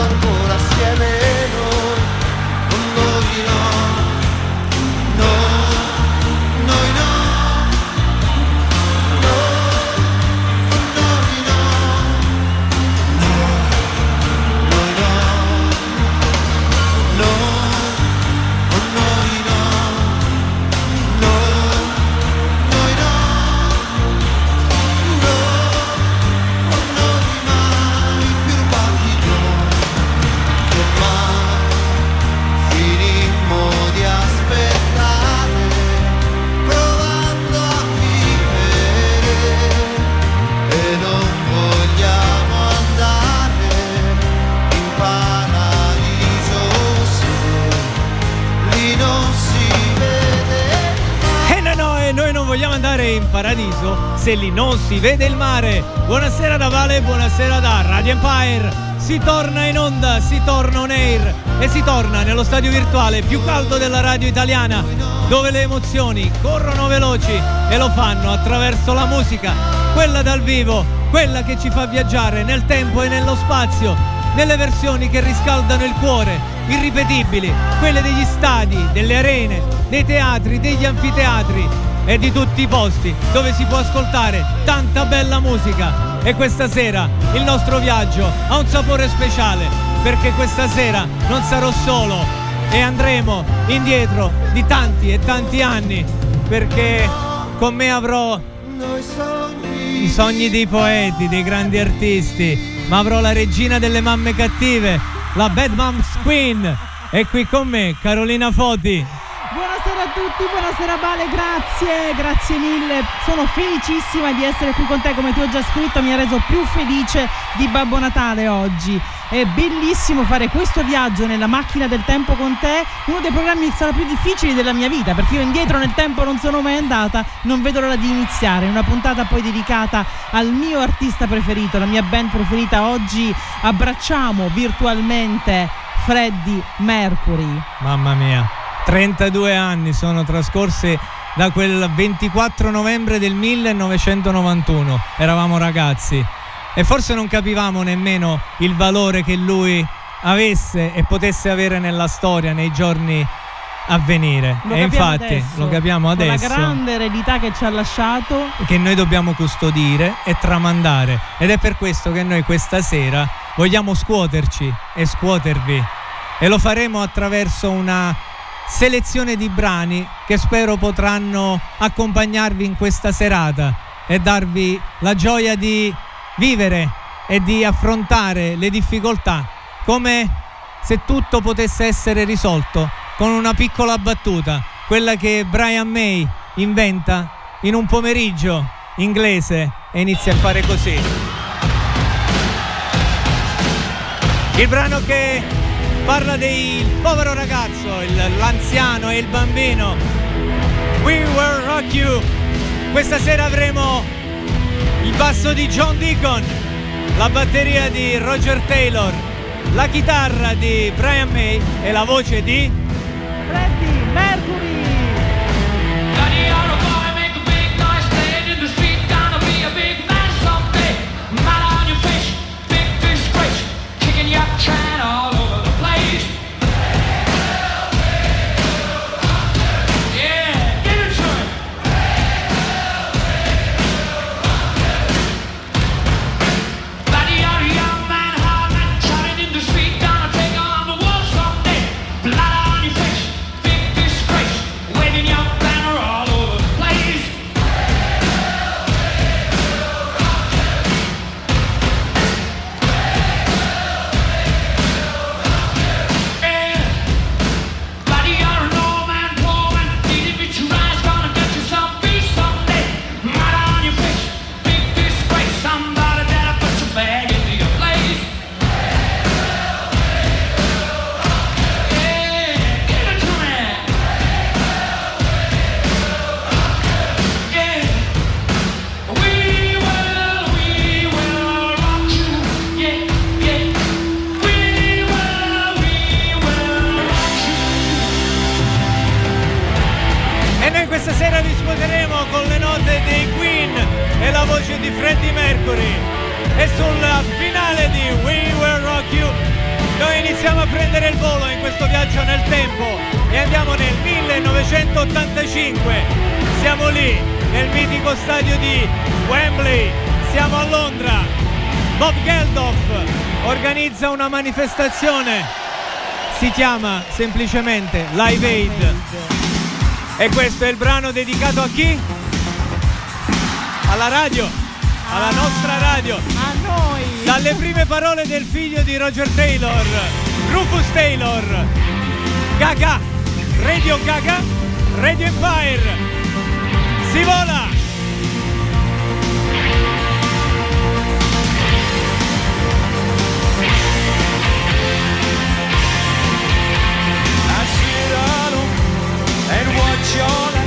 se lì non si vede il mare. Buonasera da Vale, buonasera da Radio Empire. Si torna in onda, si torna on air e si torna nello stadio virtuale più caldo della radio italiana, dove le emozioni corrono veloci e lo fanno attraverso la musica, quella dal vivo, quella che ci fa viaggiare nel tempo e nello spazio, nelle versioni che riscaldano il cuore, irripetibili, quelle degli stadi, delle arene, dei teatri, degli anfiteatri e di tutti i posti dove si può ascoltare tanta bella musica. E questa sera il nostro viaggio ha un sapore speciale perché questa sera non sarò solo e andremo indietro di tanti e tanti anni perché con me avrò i sogni dei poeti, dei grandi artisti, ma avrò la regina delle mamme cattive, la Bad Moms Queen. E qui con me Carolina Foti. Buonasera a tutti, buonasera Vale, grazie, grazie mille. Sono felicissima di essere qui con te, come ti ho già scritto, mi ha reso più felice di Babbo Natale oggi. È bellissimo fare questo viaggio nella macchina del tempo con te, uno dei programmi sarà più difficili della mia vita, perché io indietro nel tempo non sono mai andata, non vedo l'ora di iniziare. Una puntata poi dedicata al mio artista preferito, la mia band preferita. Oggi abbracciamo virtualmente Freddie Mercury. Mamma mia. 32 anni sono trascorsi da quel 24 novembre del 1991. Eravamo ragazzi e forse non capivamo nemmeno il valore che lui avesse e potesse avere nella storia nei giorni a venire. Lo e infatti adesso, lo capiamo adesso. la grande eredità che ci ha lasciato. Che noi dobbiamo custodire e tramandare. Ed è per questo che noi questa sera vogliamo scuoterci e scuotervi. E lo faremo attraverso una selezione di brani che spero potranno accompagnarvi in questa serata e darvi la gioia di vivere e di affrontare le difficoltà come se tutto potesse essere risolto con una piccola battuta, quella che Brian May inventa in un pomeriggio inglese e inizia a fare così. Il brano che parla del povero ragazzo, il, l'anziano e il bambino. We Will Rock You. Questa sera avremo il basso di John Deacon, la batteria di Roger Taylor, la chitarra di Brian May e la voce di Freddie noi questa sera discuteremo con le note dei Queen e la voce di Freddie Mercury. E sulla finale di We Will Rock You noi iniziamo a prendere il volo in questo viaggio nel tempo e andiamo nel 1985. Siamo lì, nel mitico stadio di Wembley, siamo a Londra. Bob Geldof organizza una manifestazione, si chiama semplicemente Live Aid. E questo è il brano dedicato a chi? Alla radio, alla nostra radio. A noi. Dalle prime parole del figlio di Roger Taylor, Rufus Taylor. Gaga, Radio Gaga, Radio Empire. Si vola! what you're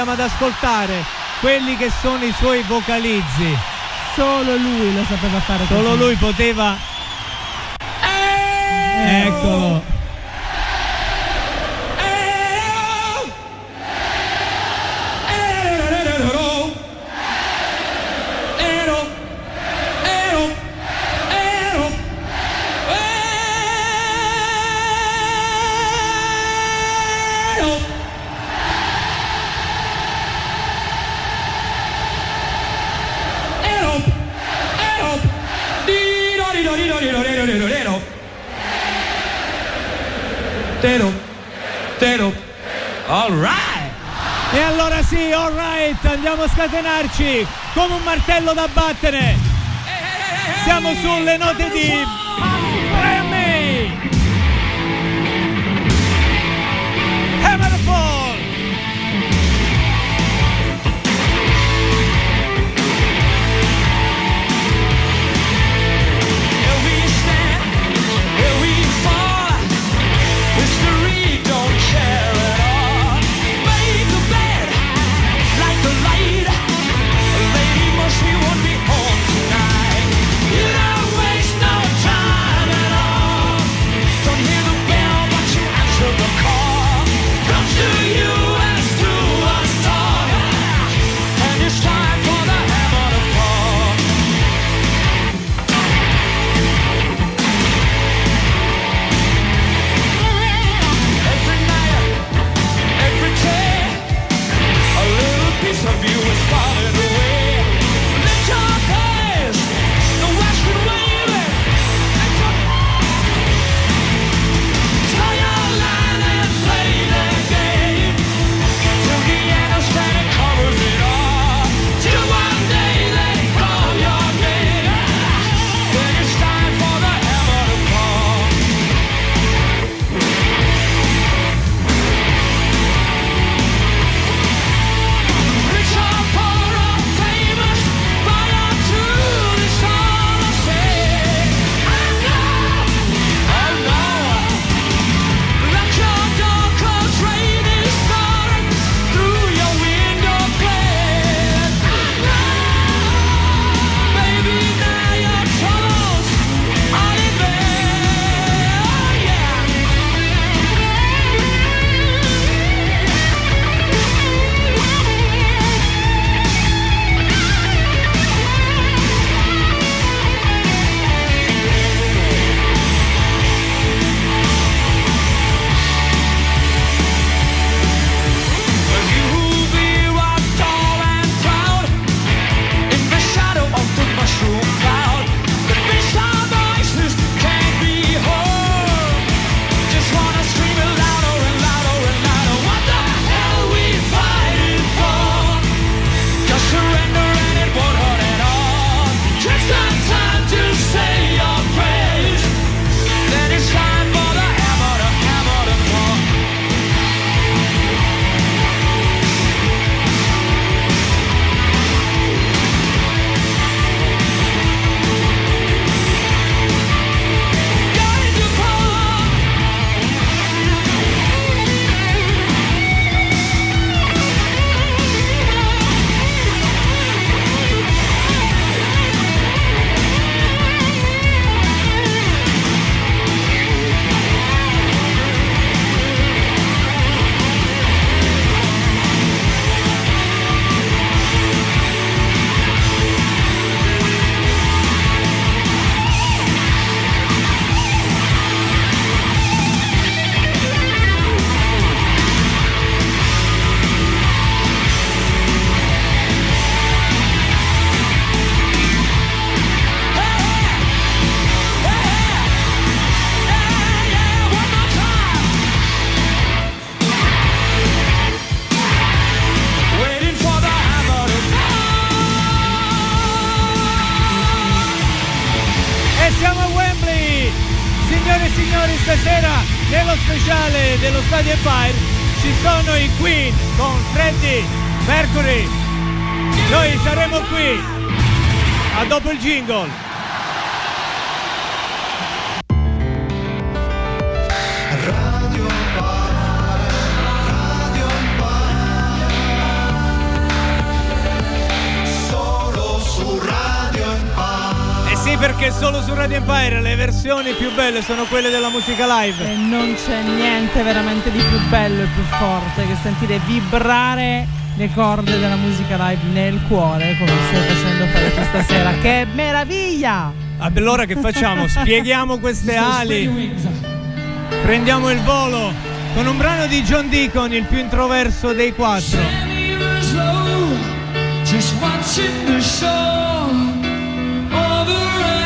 andiamo ad ascoltare quelli che sono i suoi vocalizzi. Solo lui lo sapeva fare. Solo lui poteva. Eccolo. Tero, tero, tero. Tero. All right. E allora sì, all right, andiamo a scatenarci come un martello da battere. Siamo sulle note di gol. Eh sì, perché solo su Radio Empire le versioni più belle sono quelle della musica live. E non c'è niente veramente di più bello e più forte che sentire vibrare le corde della musica live nel cuore come stai facendo fare tu stasera. che meraviglia! Allora che facciamo? Spieghiamo queste ali. Esatto. Prendiamo il volo con un brano di John Deacon, il più introverso dei quattro. Just watching the show over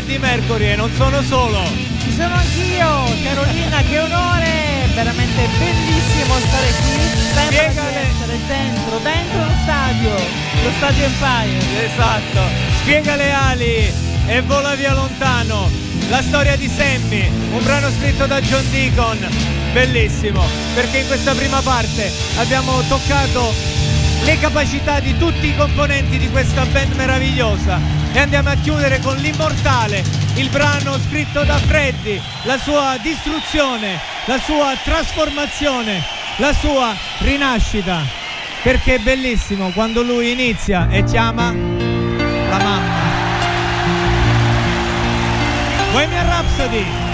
Freddie Mercury e non sono solo. Ci sono anch'io, Carolina, che onore! Veramente bellissimo stare qui. Sembra Spiegale. essere dentro, dentro lo stadio, lo stadio Empire. Esatto. Spiega le ali e vola via lontano. La storia di Sammy, un brano scritto da John Deacon, bellissimo, perché in questa prima parte abbiamo toccato le capacità di tutti i componenti di questa band meravigliosa, e andiamo a chiudere con l'immortale, il brano scritto da Freddi, la sua distruzione, la sua trasformazione, la sua rinascita, perché è bellissimo quando lui inizia e chiama la mamma. Bohemian Rhapsody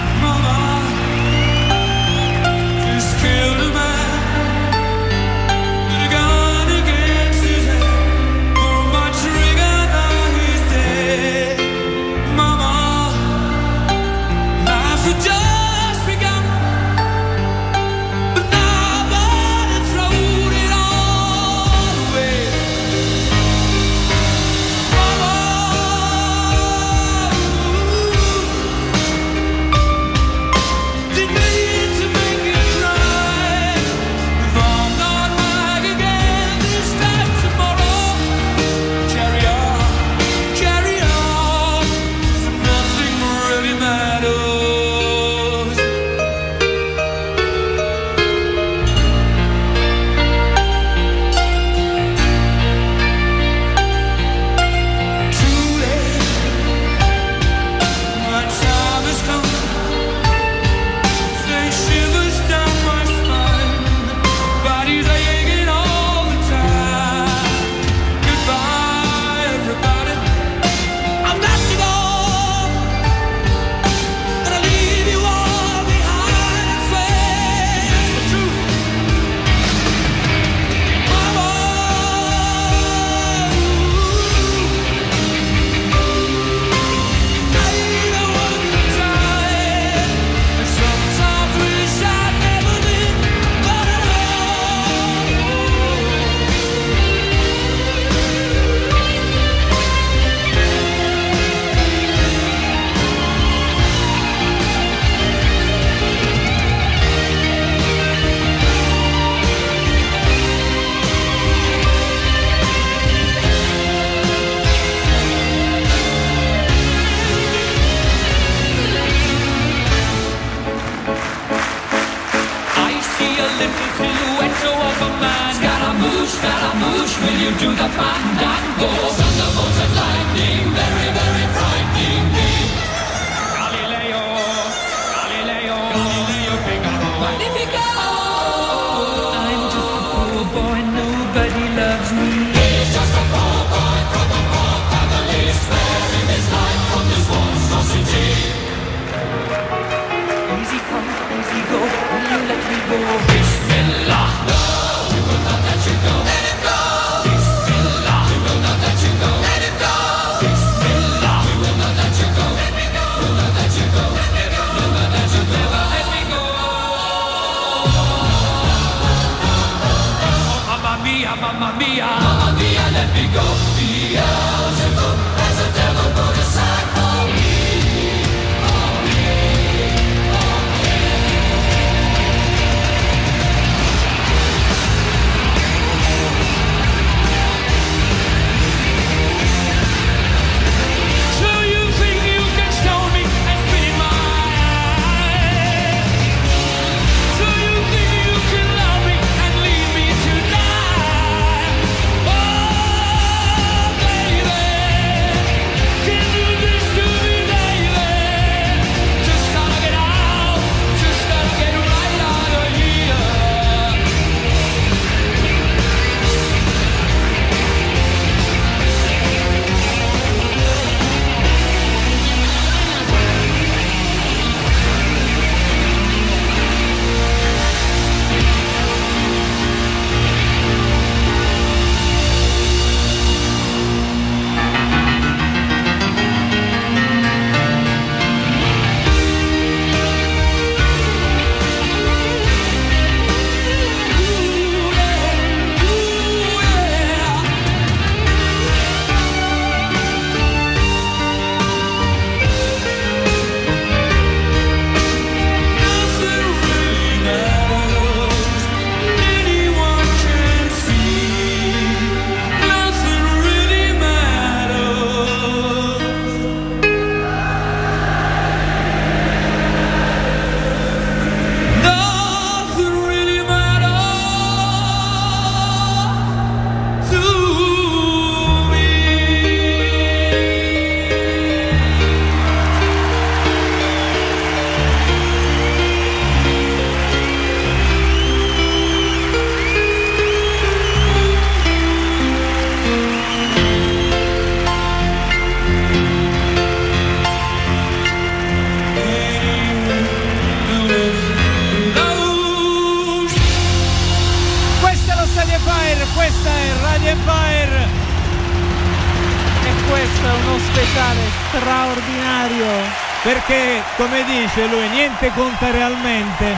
come dice lui, niente conta realmente.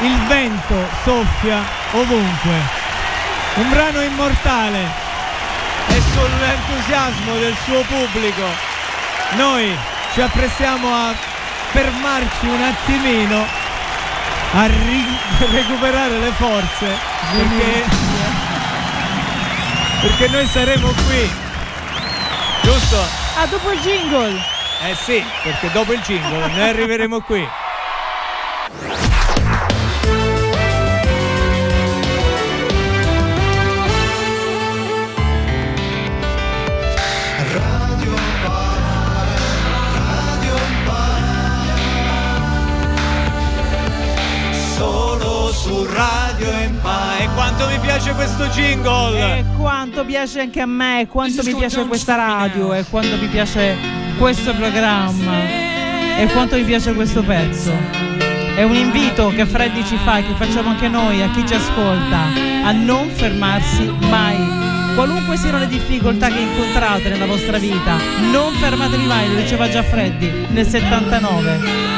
Il vento soffia ovunque. Un brano immortale e sull'entusiasmo del suo pubblico noi ci apprestiamo a fermarci un attimino a ri- recuperare le forze perché, perché noi saremo qui giusto? Ah, dopo il jingle. Eh sì, perché dopo il jingle noi arriveremo qui. Radio Empire, Radio Empire, solo su Radio Empire. E quanto mi piace questo jingle! E quanto piace anche a me, e quanto mi piace questa radio, e quanto mi piace questo programma, e quanto mi piace questo pezzo. È un invito che Freddy ci fa, che facciamo anche noi, a chi ci ascolta, a non fermarsi mai. Qualunque siano le difficoltà che incontrate nella vostra vita, non fermatevi mai, lo diceva già Freddy nel 79.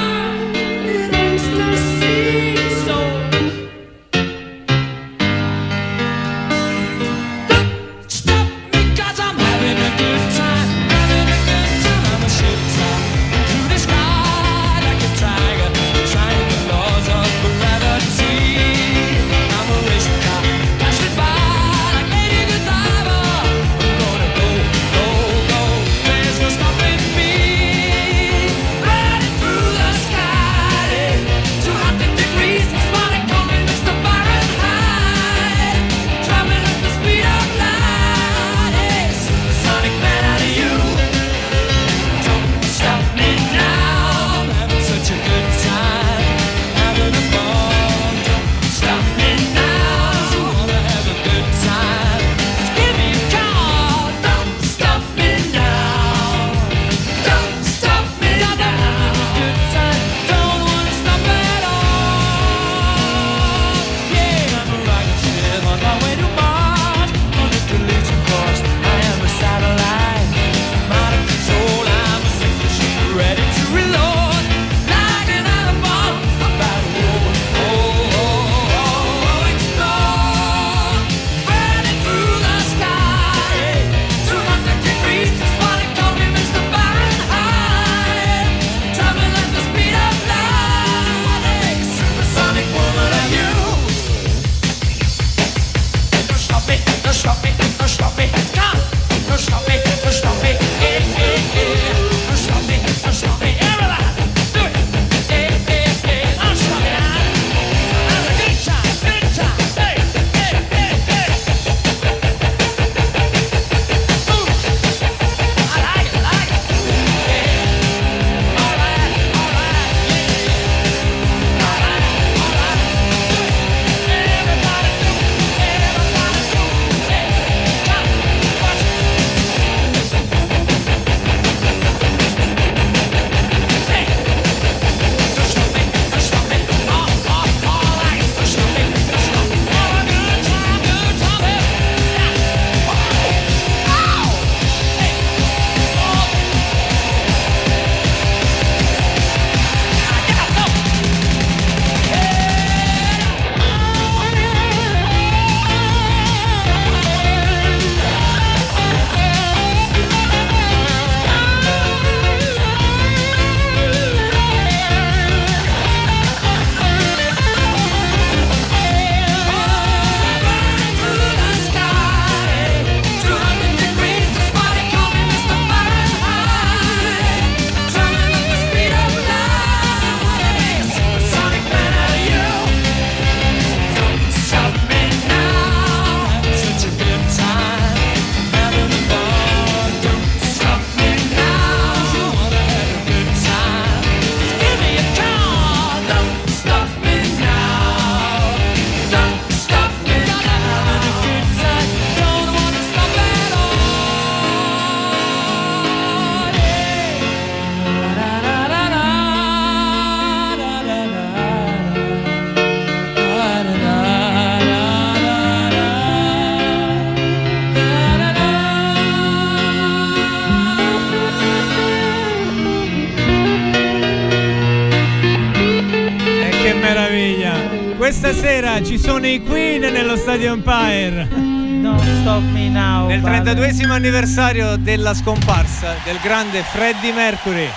Ci sono i Queen nello Stadio Empire. No, stop me now. Nel Vale. 32esimo anniversario della scomparsa del grande Freddie Mercury.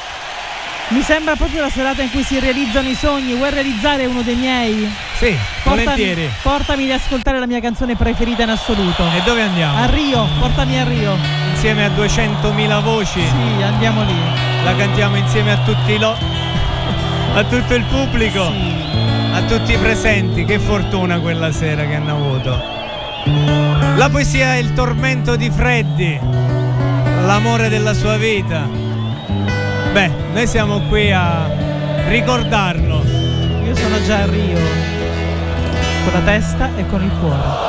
Mi sembra proprio la serata in cui si realizzano i sogni. Vuoi realizzare uno dei miei? Sì, Portami, volentieri. portami ad ascoltare la mia canzone preferita in assoluto. E dove andiamo? A Rio, portami a Rio. Insieme a 200.000 voci. Sì, andiamo lì. La cantiamo insieme a tutti lo... a tutto il pubblico, Sì. A tutti i presenti. Che fortuna quella sera che hanno avuto. La poesia è il tormento di Freddy, l'amore della sua vita. Beh, noi siamo qui a ricordarlo. Io sono già a Rio. Con la testa e con il cuore.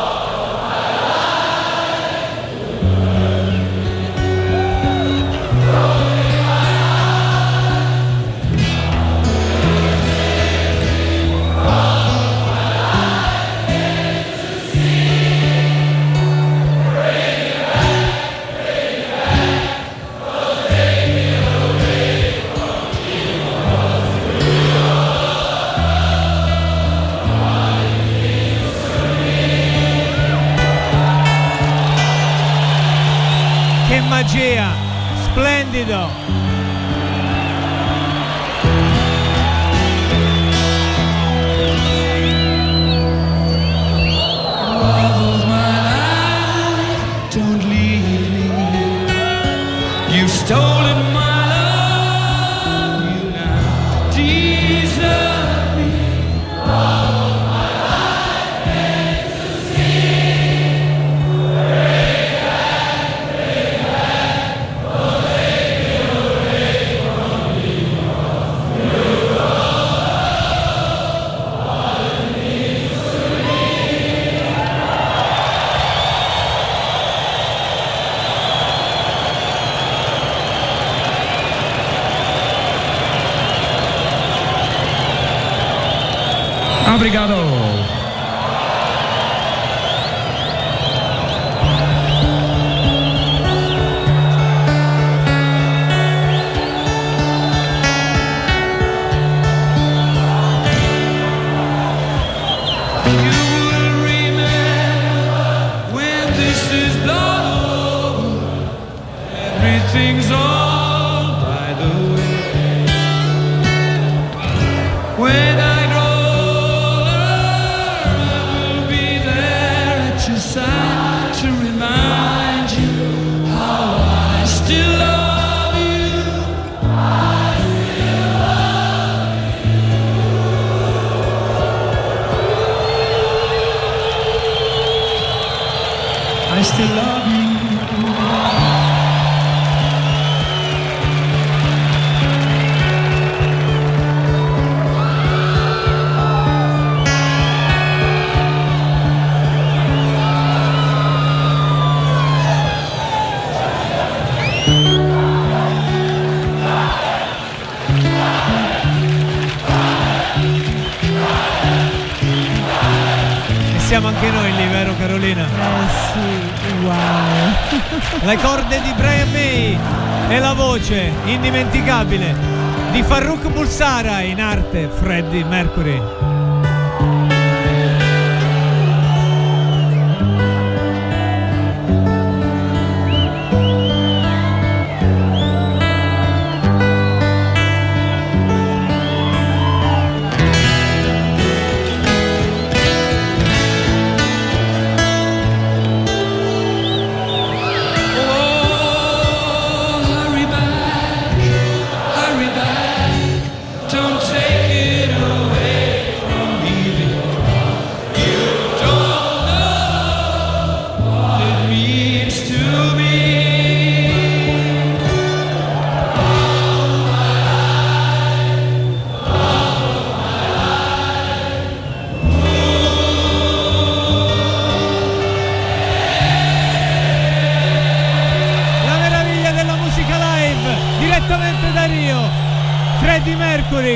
Che magia! Splendido! Voce indimenticabile di Farrukh Bulsara in arte Freddie Mercury.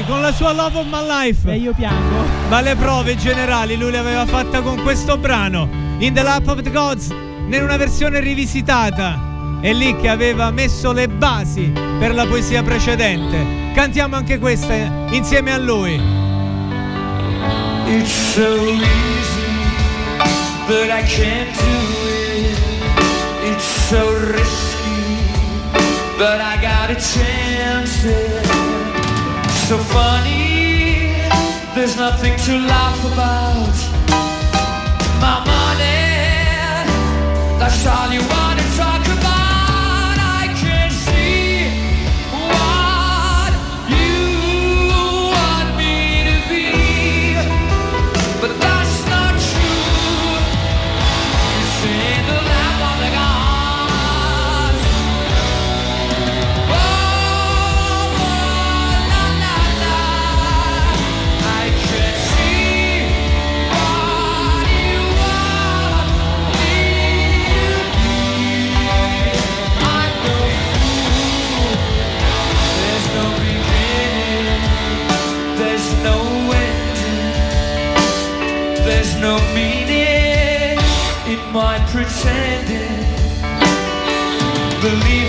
Con la sua Love of My Life. E io piango. Ma le prove generali lui le aveva fatte con questo brano, In the Lap of the Gods, in una versione rivisitata. È lì che aveva messo le basi per la poesia precedente. Cantiamo anche questa insieme a lui. It's so easy, but I can't do it. It's so risky, but I gotta chance it. So funny, there's nothing to laugh about. My money, that's all you want no meaning in my pretending. Believe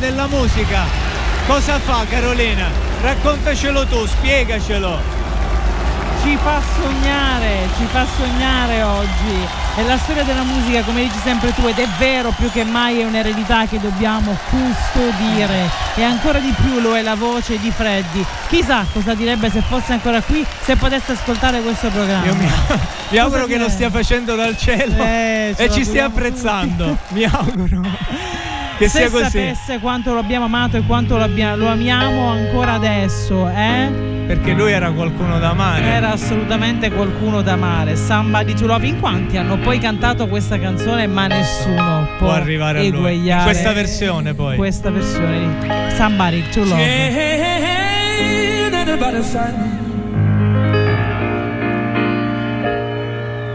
della musica cosa fa Carolina? Raccontacelo tu, spiegacelo. Ci fa sognare, ci fa sognare oggi. È la storia della musica, come dici sempre tu, ed è vero più che mai è un'eredità che dobbiamo custodire. E ancora di più lo è la voce di Freddy. Chissà cosa direbbe se fosse ancora qui, se potesse ascoltare questo programma. Io mi, mi auguro che lo stia facendo dal cielo Eh, e ci stia apprezzando. Mi auguro che se sia così. sapesse quanto lo abbiamo amato e quanto lo, abbia- lo amiamo ancora adesso, eh? Perché lui era qualcuno da amare. Era assolutamente qualcuno da amare. Somebody to love. In quanti hanno poi cantato questa canzone, ma nessuno può, Può arrivare a lui. In questa versione, poi. Questa versione di Somebody to love.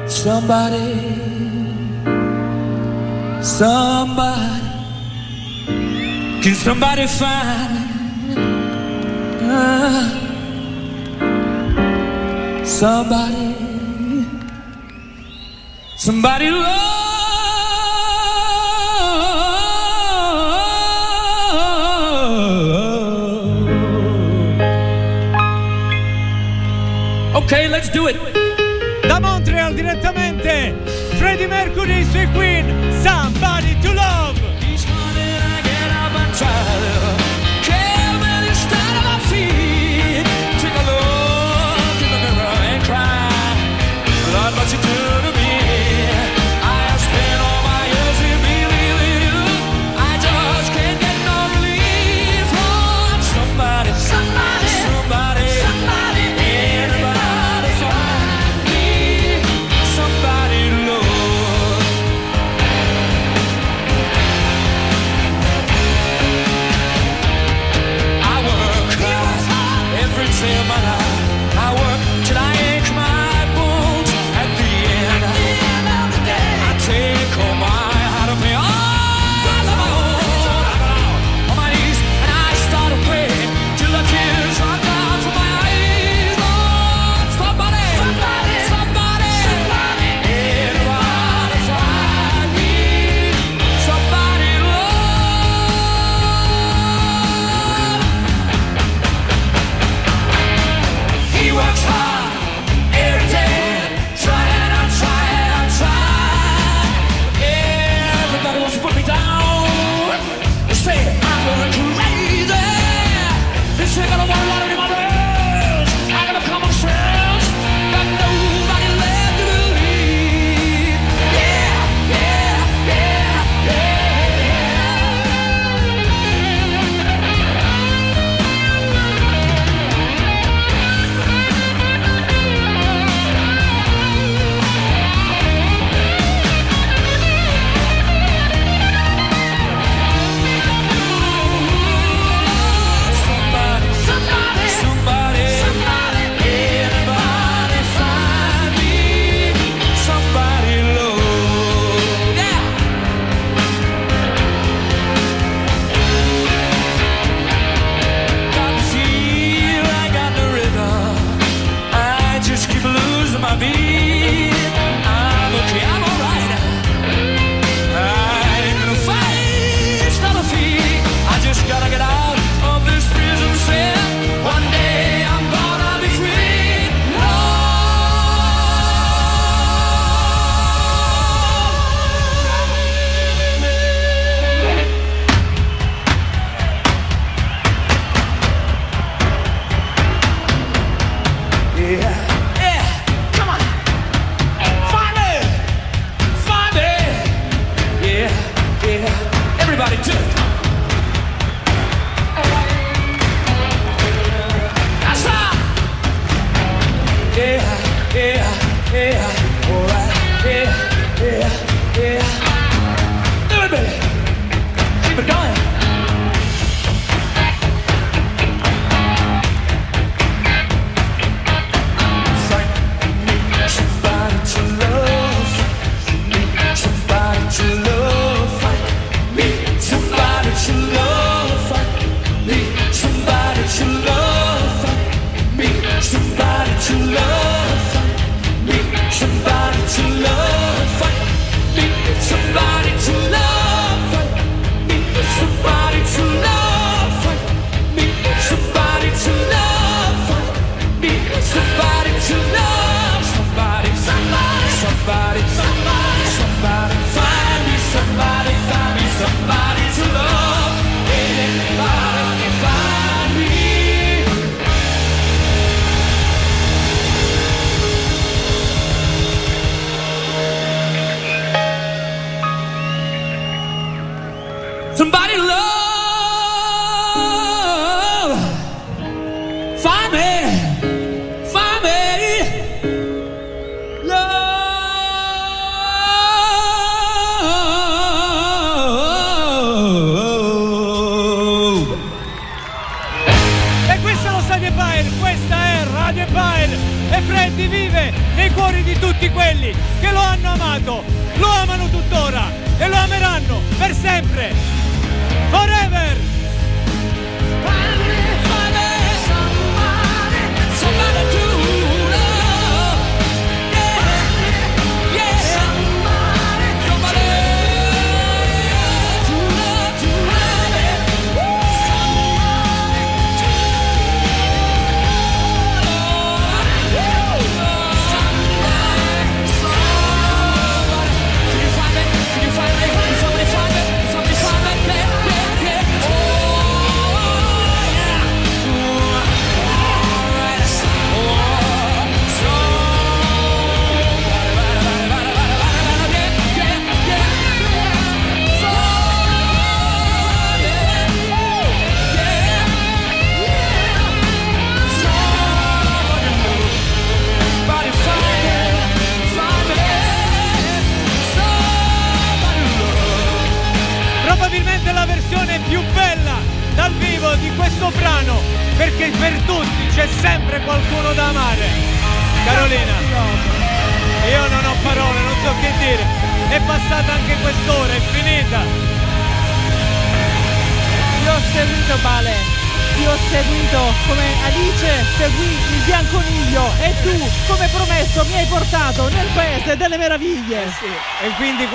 Somebody, somebody, can somebody find me? Ah, somebody, somebody love. Okay, let's do it. Da Montreal direttamente Freddie Mercury sui Queen Somebody to Love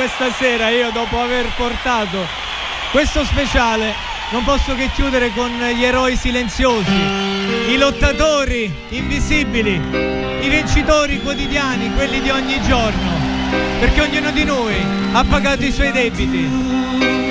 questa sera io dopo aver portato questo speciale non posso che chiudere con gli eroi silenziosi, i lottatori invisibili, i vincitori quotidiani, quelli di ogni giorno, perché ognuno di noi ha pagato i suoi debiti.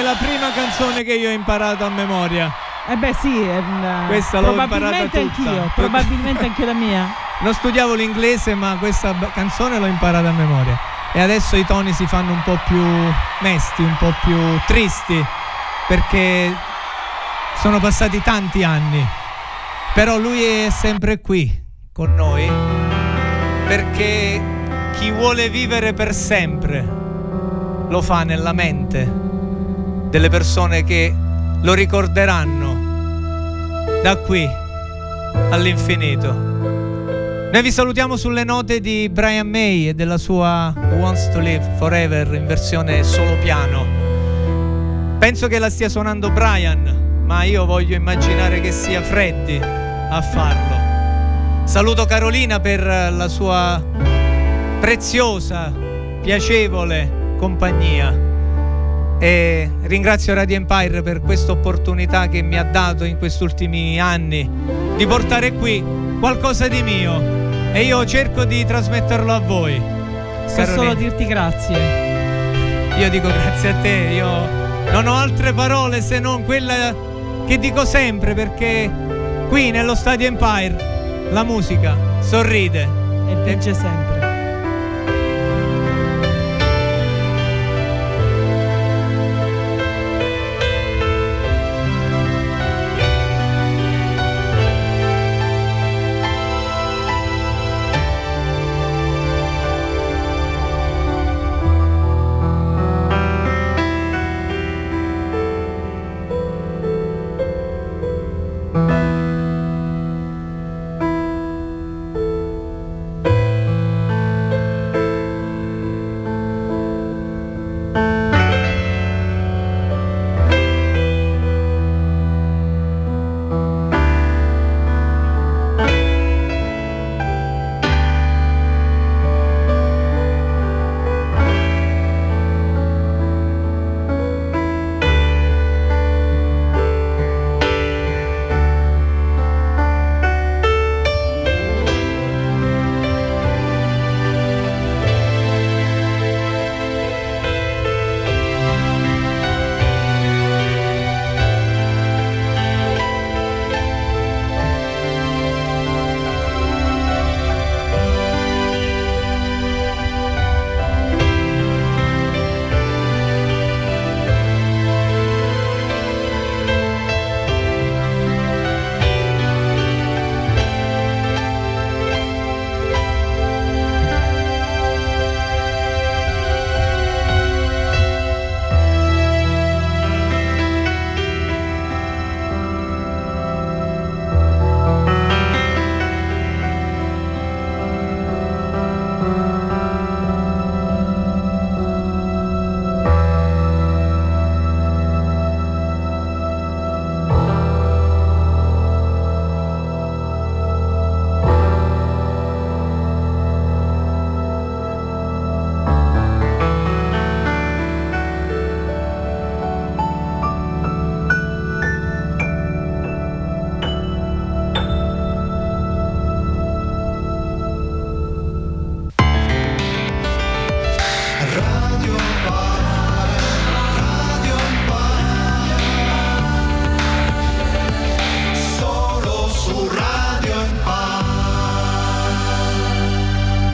È la prima canzone che io ho imparato a memoria. Eh beh sì, Questa l'ho probabilmente imparata tutta. anch'io, probabilmente anche la mia. Non studiavo l'inglese, ma questa canzone l'ho imparata a memoria. E adesso i toni si fanno un po' più mesti, un po' più tristi, perché sono passati tanti anni. Però lui è sempre qui con noi, perché chi vuole vivere per sempre lo fa nella mente delle persone che lo ricorderanno da qui all'infinito. Noi vi salutiamo sulle note di Brian May e della sua Wants to Live Forever in versione solo piano. Penso che la stia suonando Brian, ma io voglio immaginare che sia Freddy a farlo. Saluto Carolina per la sua preziosa, piacevole compagnia e ringrazio Radio Empire per questa opportunità che mi ha dato in questi ultimi anni di portare qui qualcosa di mio e io cerco di trasmetterlo a voi. So solo dirti grazie. Io dico grazie a te, io non ho altre parole se non quella che dico sempre perché qui nello Stadio Empire la musica sorride. E vince sempre.